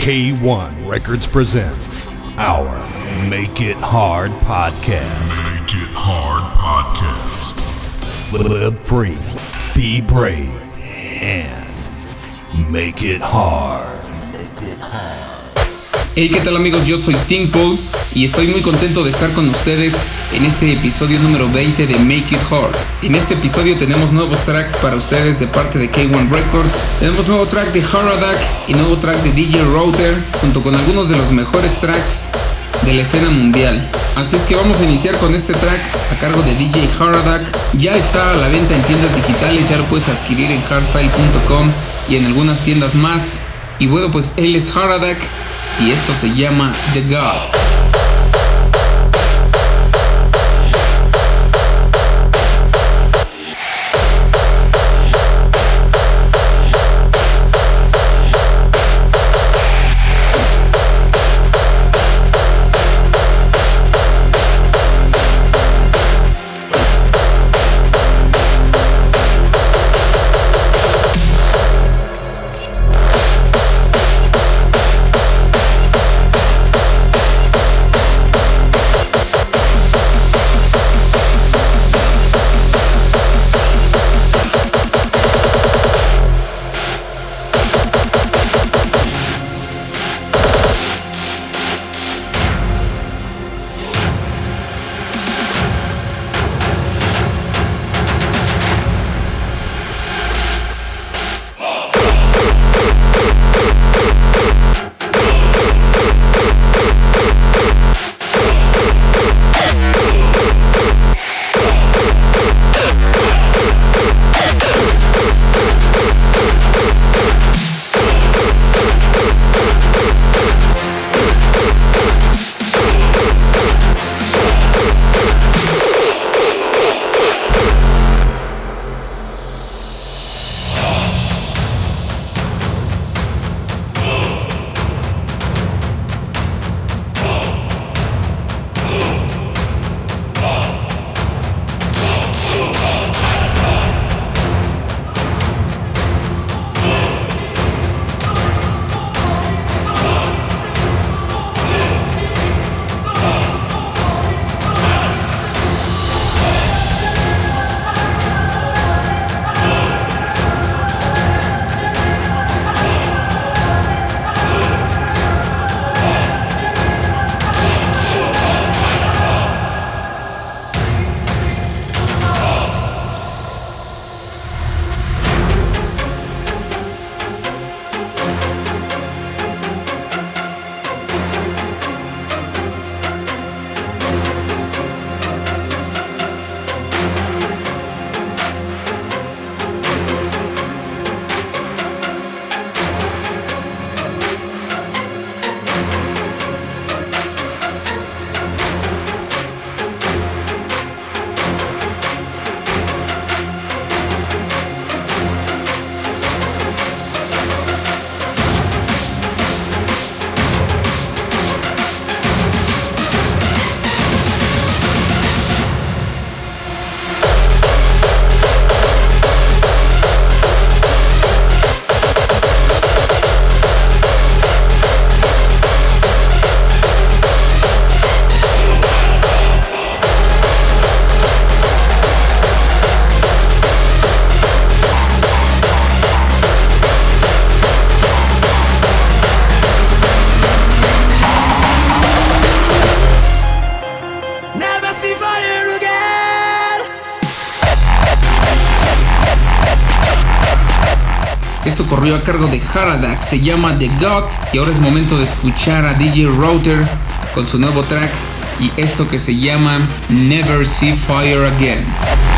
K1 Records presents our Make It Hard podcast. Make It Hard Podcast. Live free, be brave, and make it hard. Hey, ¿qué tal amigos? Yo soy Tim Paul y estoy muy contento de estar con ustedes en este episodio número 20 de Make It Hard. En este episodio tenemos nuevos tracks para ustedes de parte de K1 Records. Tenemos nuevo track de Haradak y nuevo track de DJ Router, junto con algunos de los mejores tracks de la escena mundial. Así es que vamos a iniciar con este track a cargo de DJ Haradak. Ya está a la venta en tiendas digitales, ya lo puedes adquirir en hardstyle.com y en algunas tiendas más. Y bueno, pues él es Haradak y esto se llama The God. Esto corrió a cargo de Haradak, se llama The God y ahora es momento de escuchar a DJ Router con su nuevo track y esto que se llama Never See Fire Again.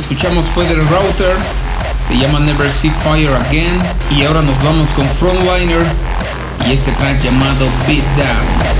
Escuchamos fue del Router, se llama Never See Fire Again y ahora nos vamos con Frontliner y este track llamado Beat Down.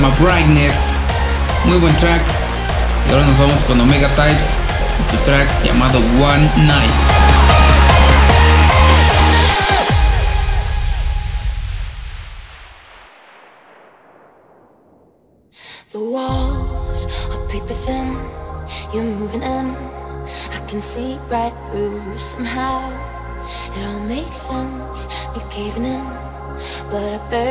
Llama Brightness, muy buen track. Y ahora nos vamos con Omega Types y su track llamado One Night. The walls are paper thin, you're moving in. I can see right through somehow. It all makes sense, you're caving in, but I barely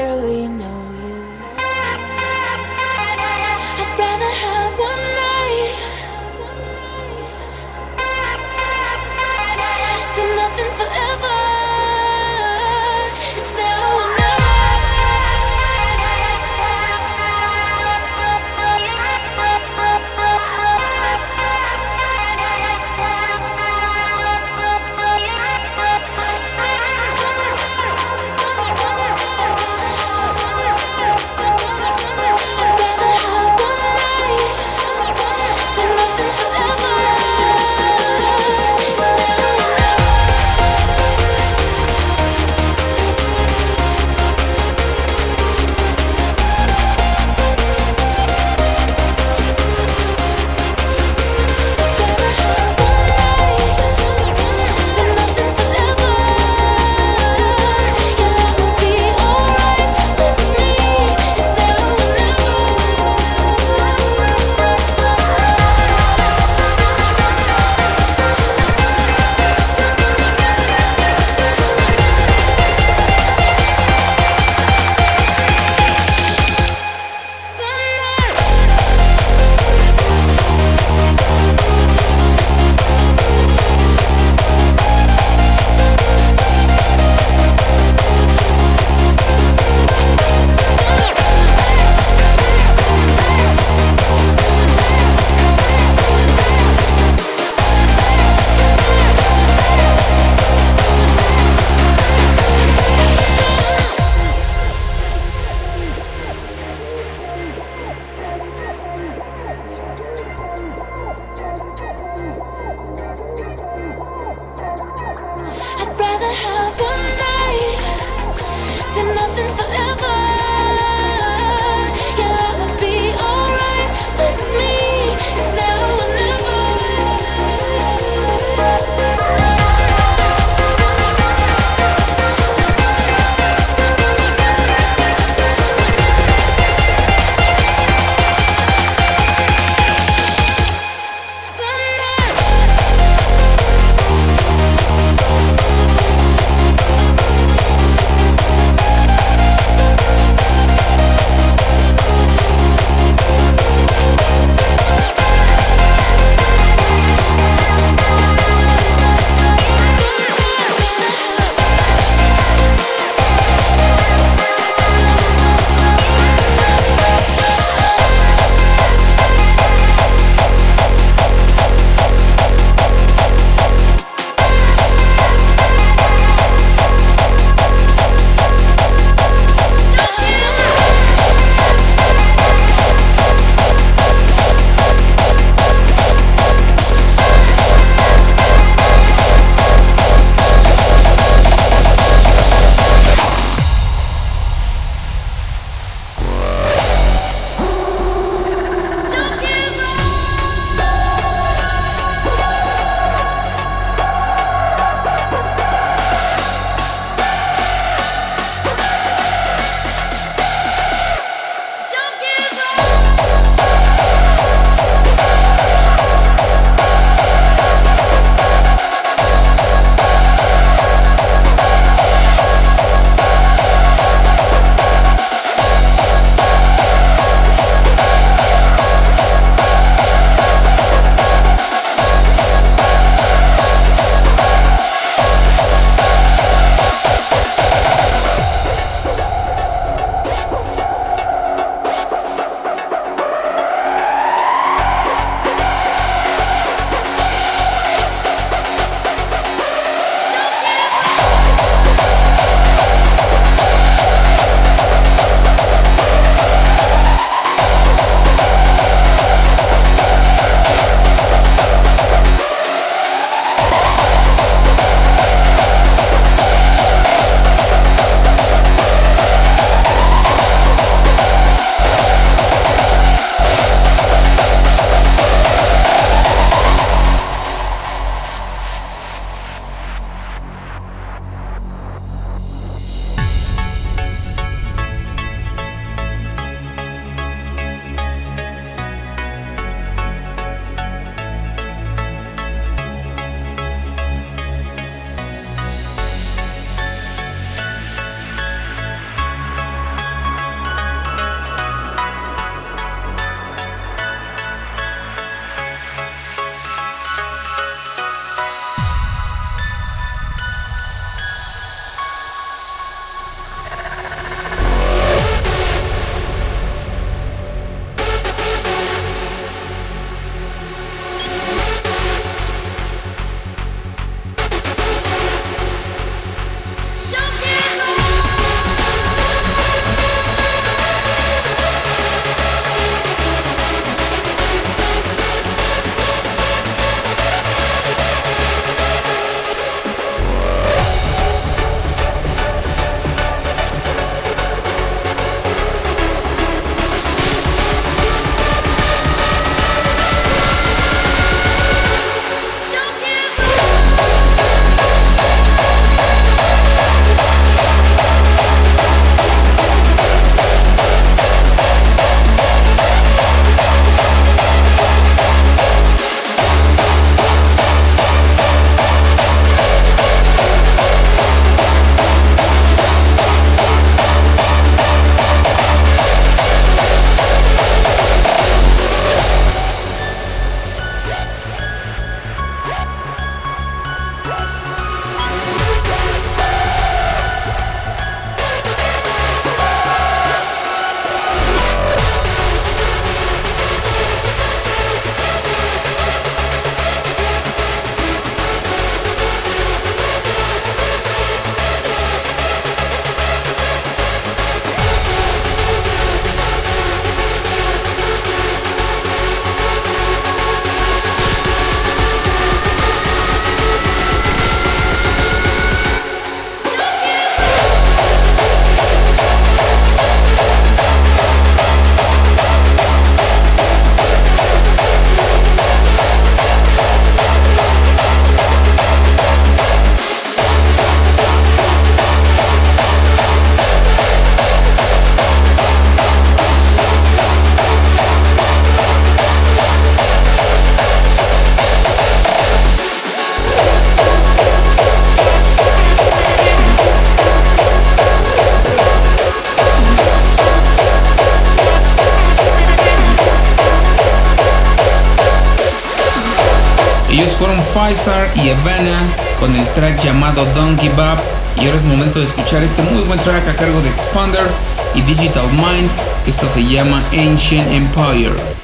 y Havana con el track llamado Don't Give Up. Y ahora es momento de escuchar este muy buen track a cargo de Expander y Digital Minds. Esto se llama Ancient Empire.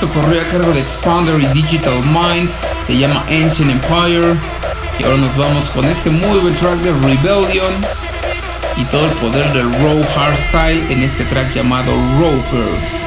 Corrió a cargo de Expander y Digital Minds, se llama Ancient Empire. Y ahora nos vamos con este muy buen track de Rebellion y todo el poder del Raw Hardstyle en este track llamado Rover.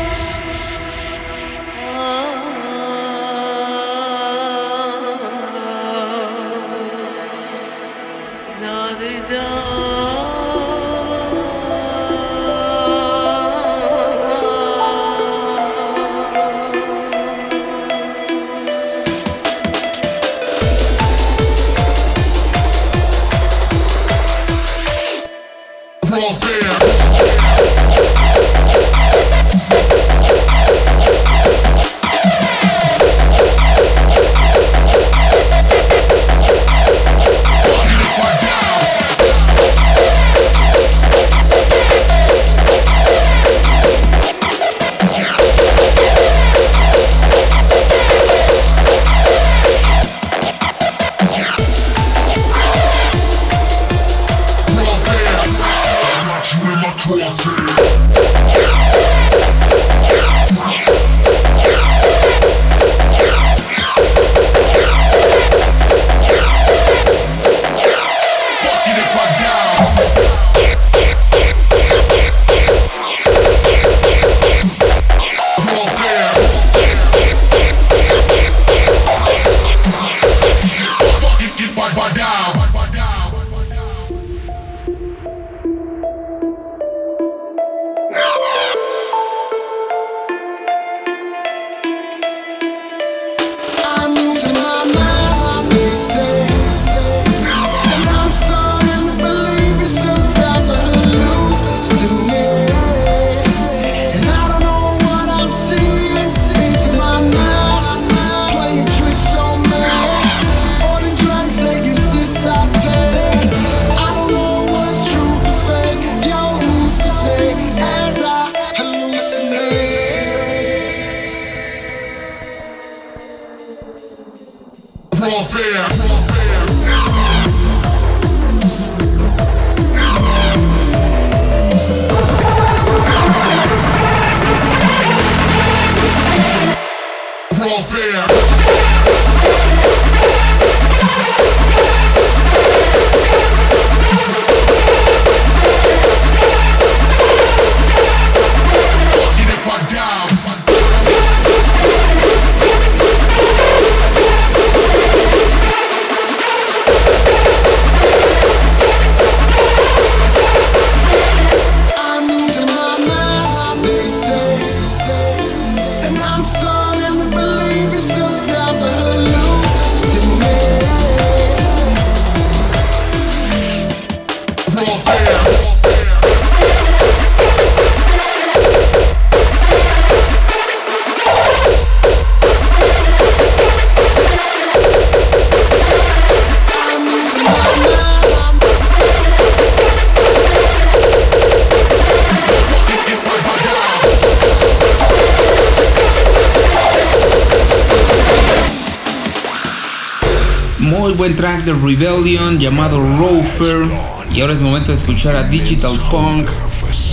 De Rebellion llamado Rofer. Y ahora es momento de escuchar a Digital Punk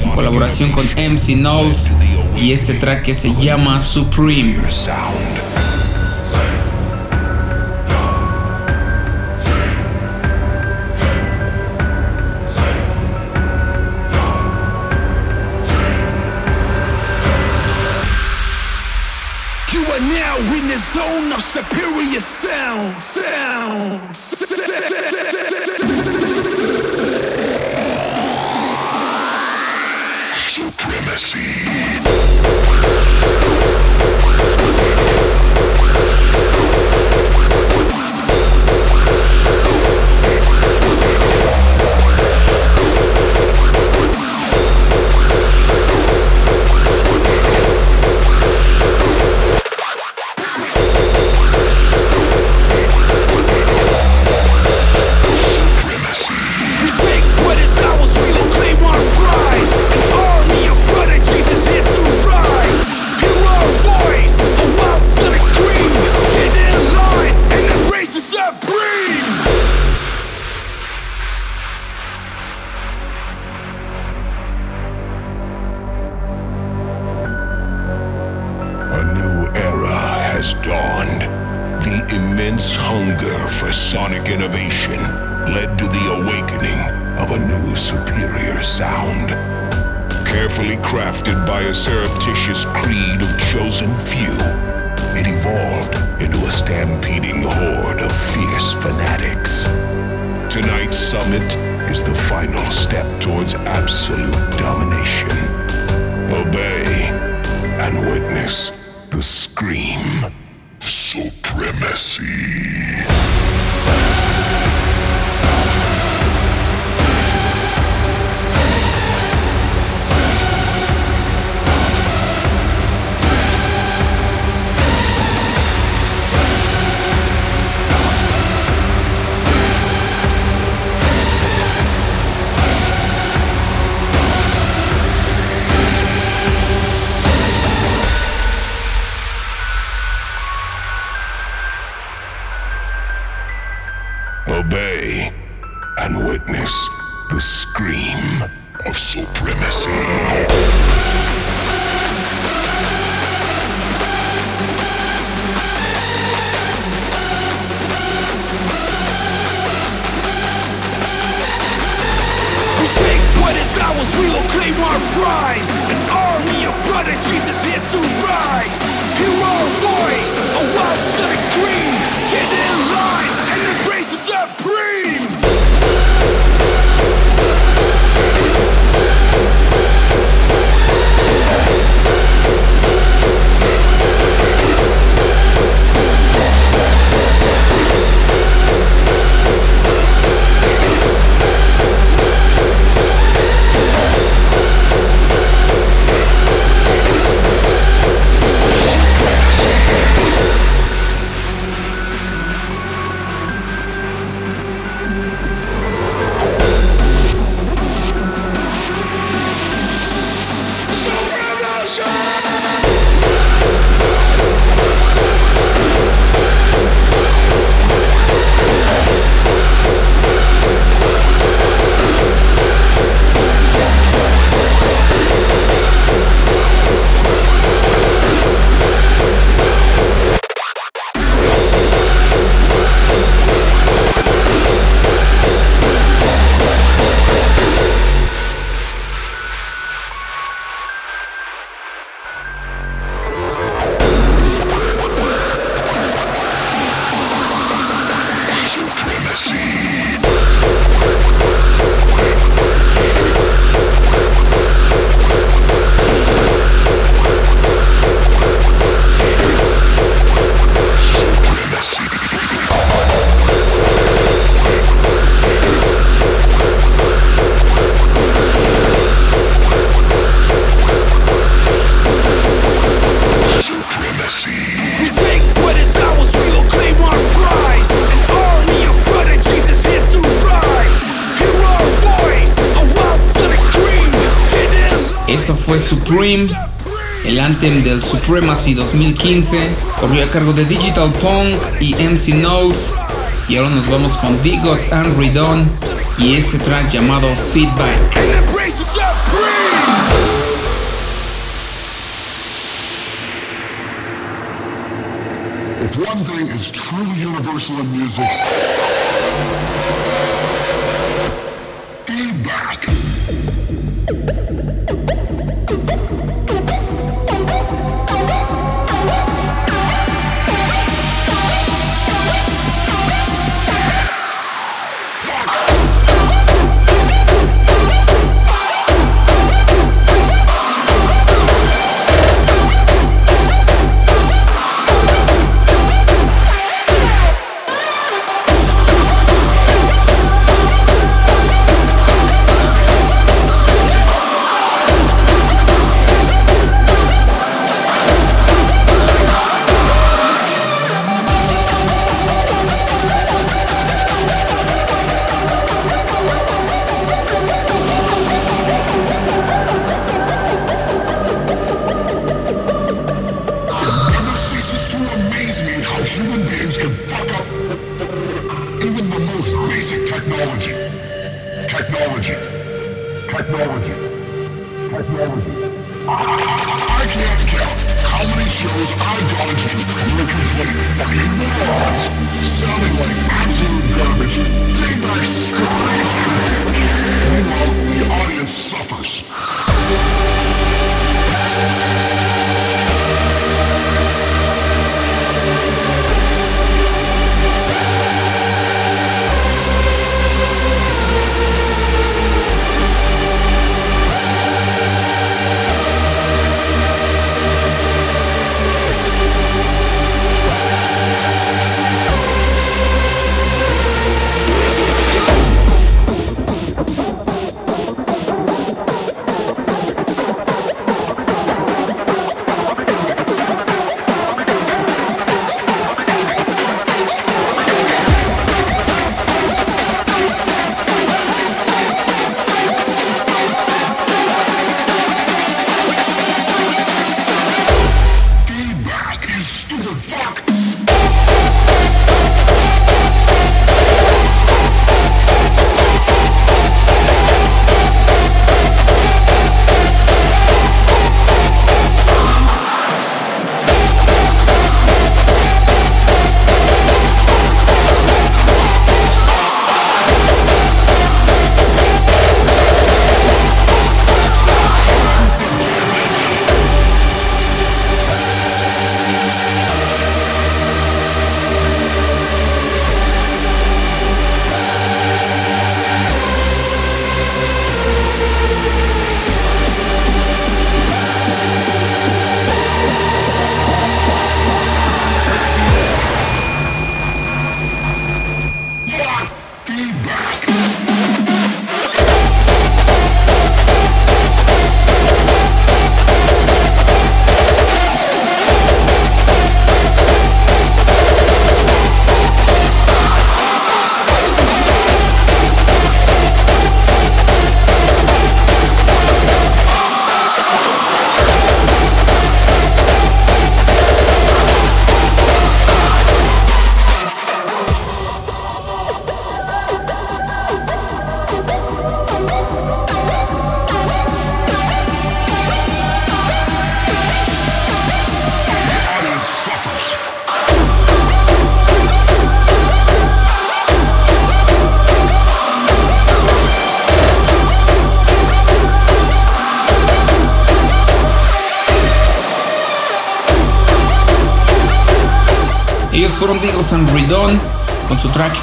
en colaboración con MC Knowles y este track se llama Supreme. Zone of superior sound. Sound. Supremacy. Supreme, del Supremacy 2015, corrió a cargo de Digital Punk y MC Knowles. Y ahora nos vamos con Digos and Redon y este track llamado Feedback.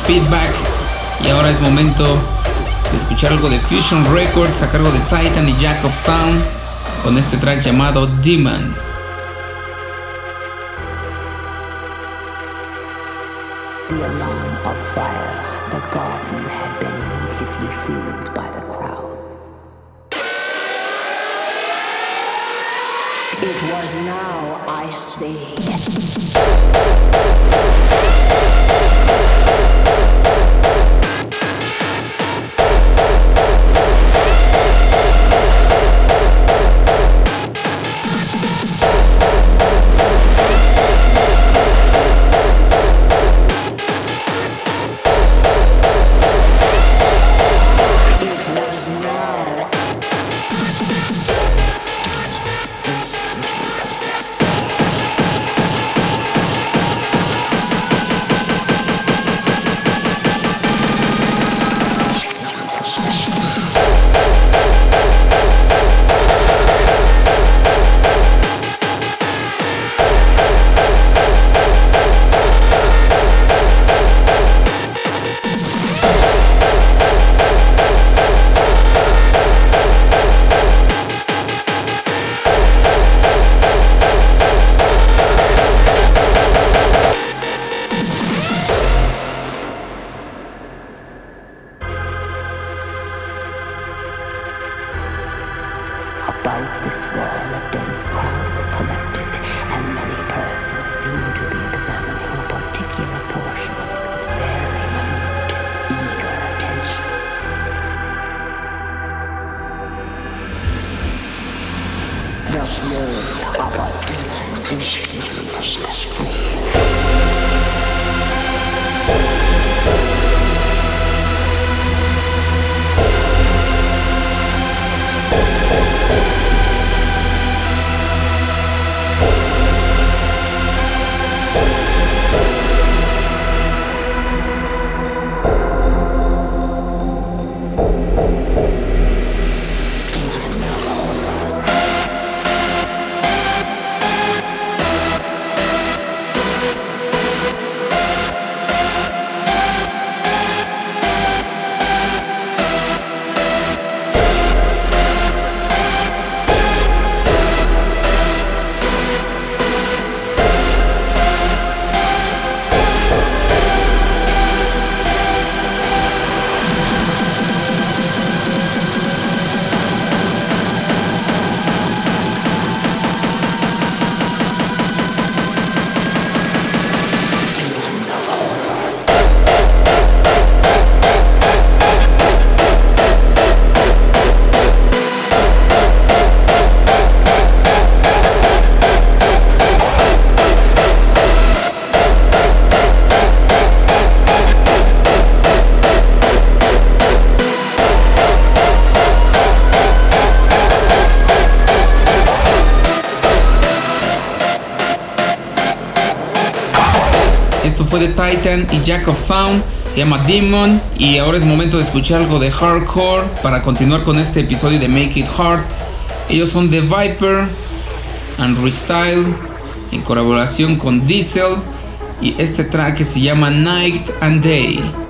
Feedback y ahora es momento de escuchar algo de Fusion Records a cargo de Titan y Jack of Sound con este track llamado Demon. The alarm of fire. The garden had been immediately filled by the crowd. It was now, I say. Y Jack of Sound. Se llama Demon. Y ahora es momento de escuchar algo de hardcore para continuar con este episodio de Make It Hard. Ellos son The Viper and Restyle en colaboración con Diesel. Y este track se llama Night and Day.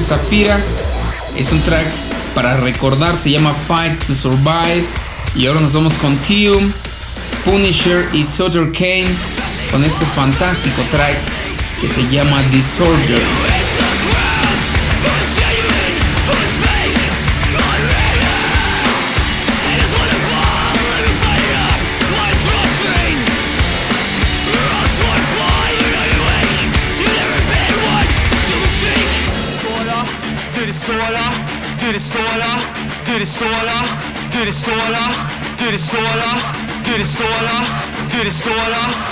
Zafira. Es un track para recordar, se llama Fight to Survive. Y ahora nos vamos con Tium, Punisher y Sutter Kane con este fantástico track que se llama Disorder. Du är såra, du är såra, du är såra, du är såra.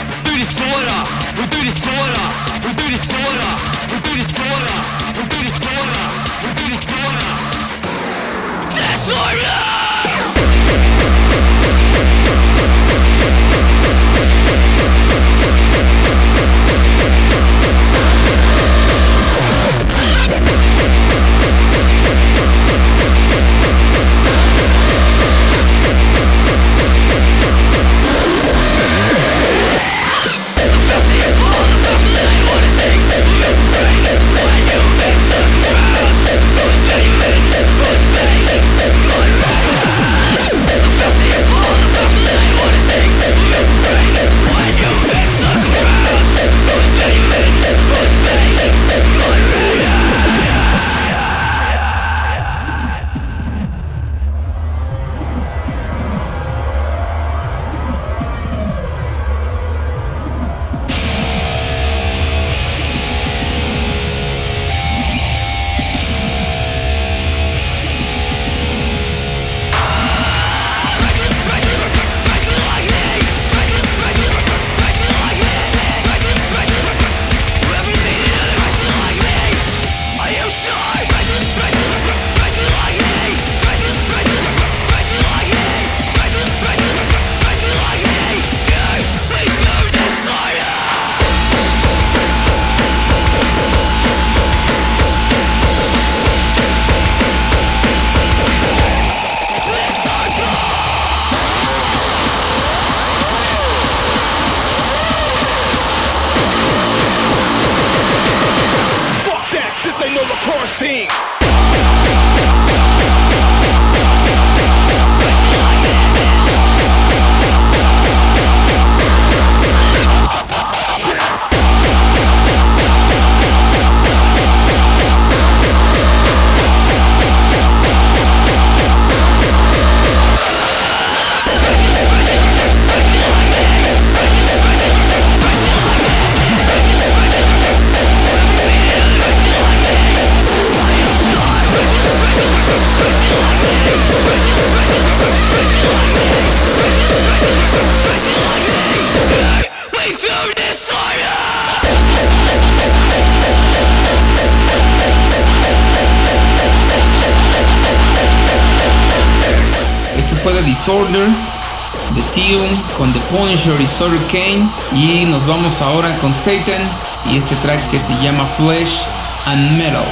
Disorder, The Tium con The Punisher y Sutter Kane. Y nos vamos ahora con Satan y este track que se llama Flesh and Metal.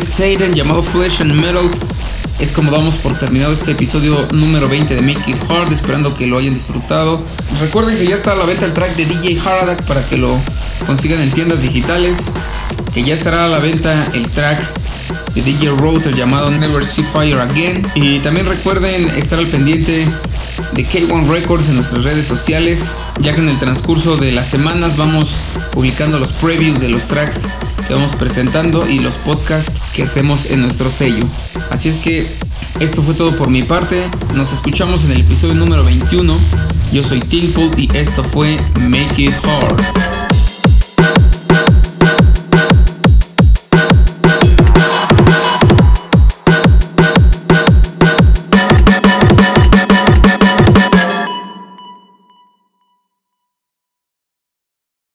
De Satan llamado Flesh and Metal es como damos por terminado este episodio número 20 de Make It Hard, esperando que lo hayan disfrutado. Recuerden que ya está a la venta el track de DJ Haradak para que lo consigan en tiendas digitales, que ya estará a la venta el track de DJ Router llamado Never See Fire Again. Y también recuerden estar al pendiente de K1 Records en nuestras redes sociales, ya que en el transcurso de las semanas vamos publicando los previews de los tracks que vamos presentando y los podcasts que hacemos en nuestro sello. Así es que esto fue todo por mi parte. Nos escuchamos en el episodio número 21. Yo soy Tinkle y esto fue Make It Hard.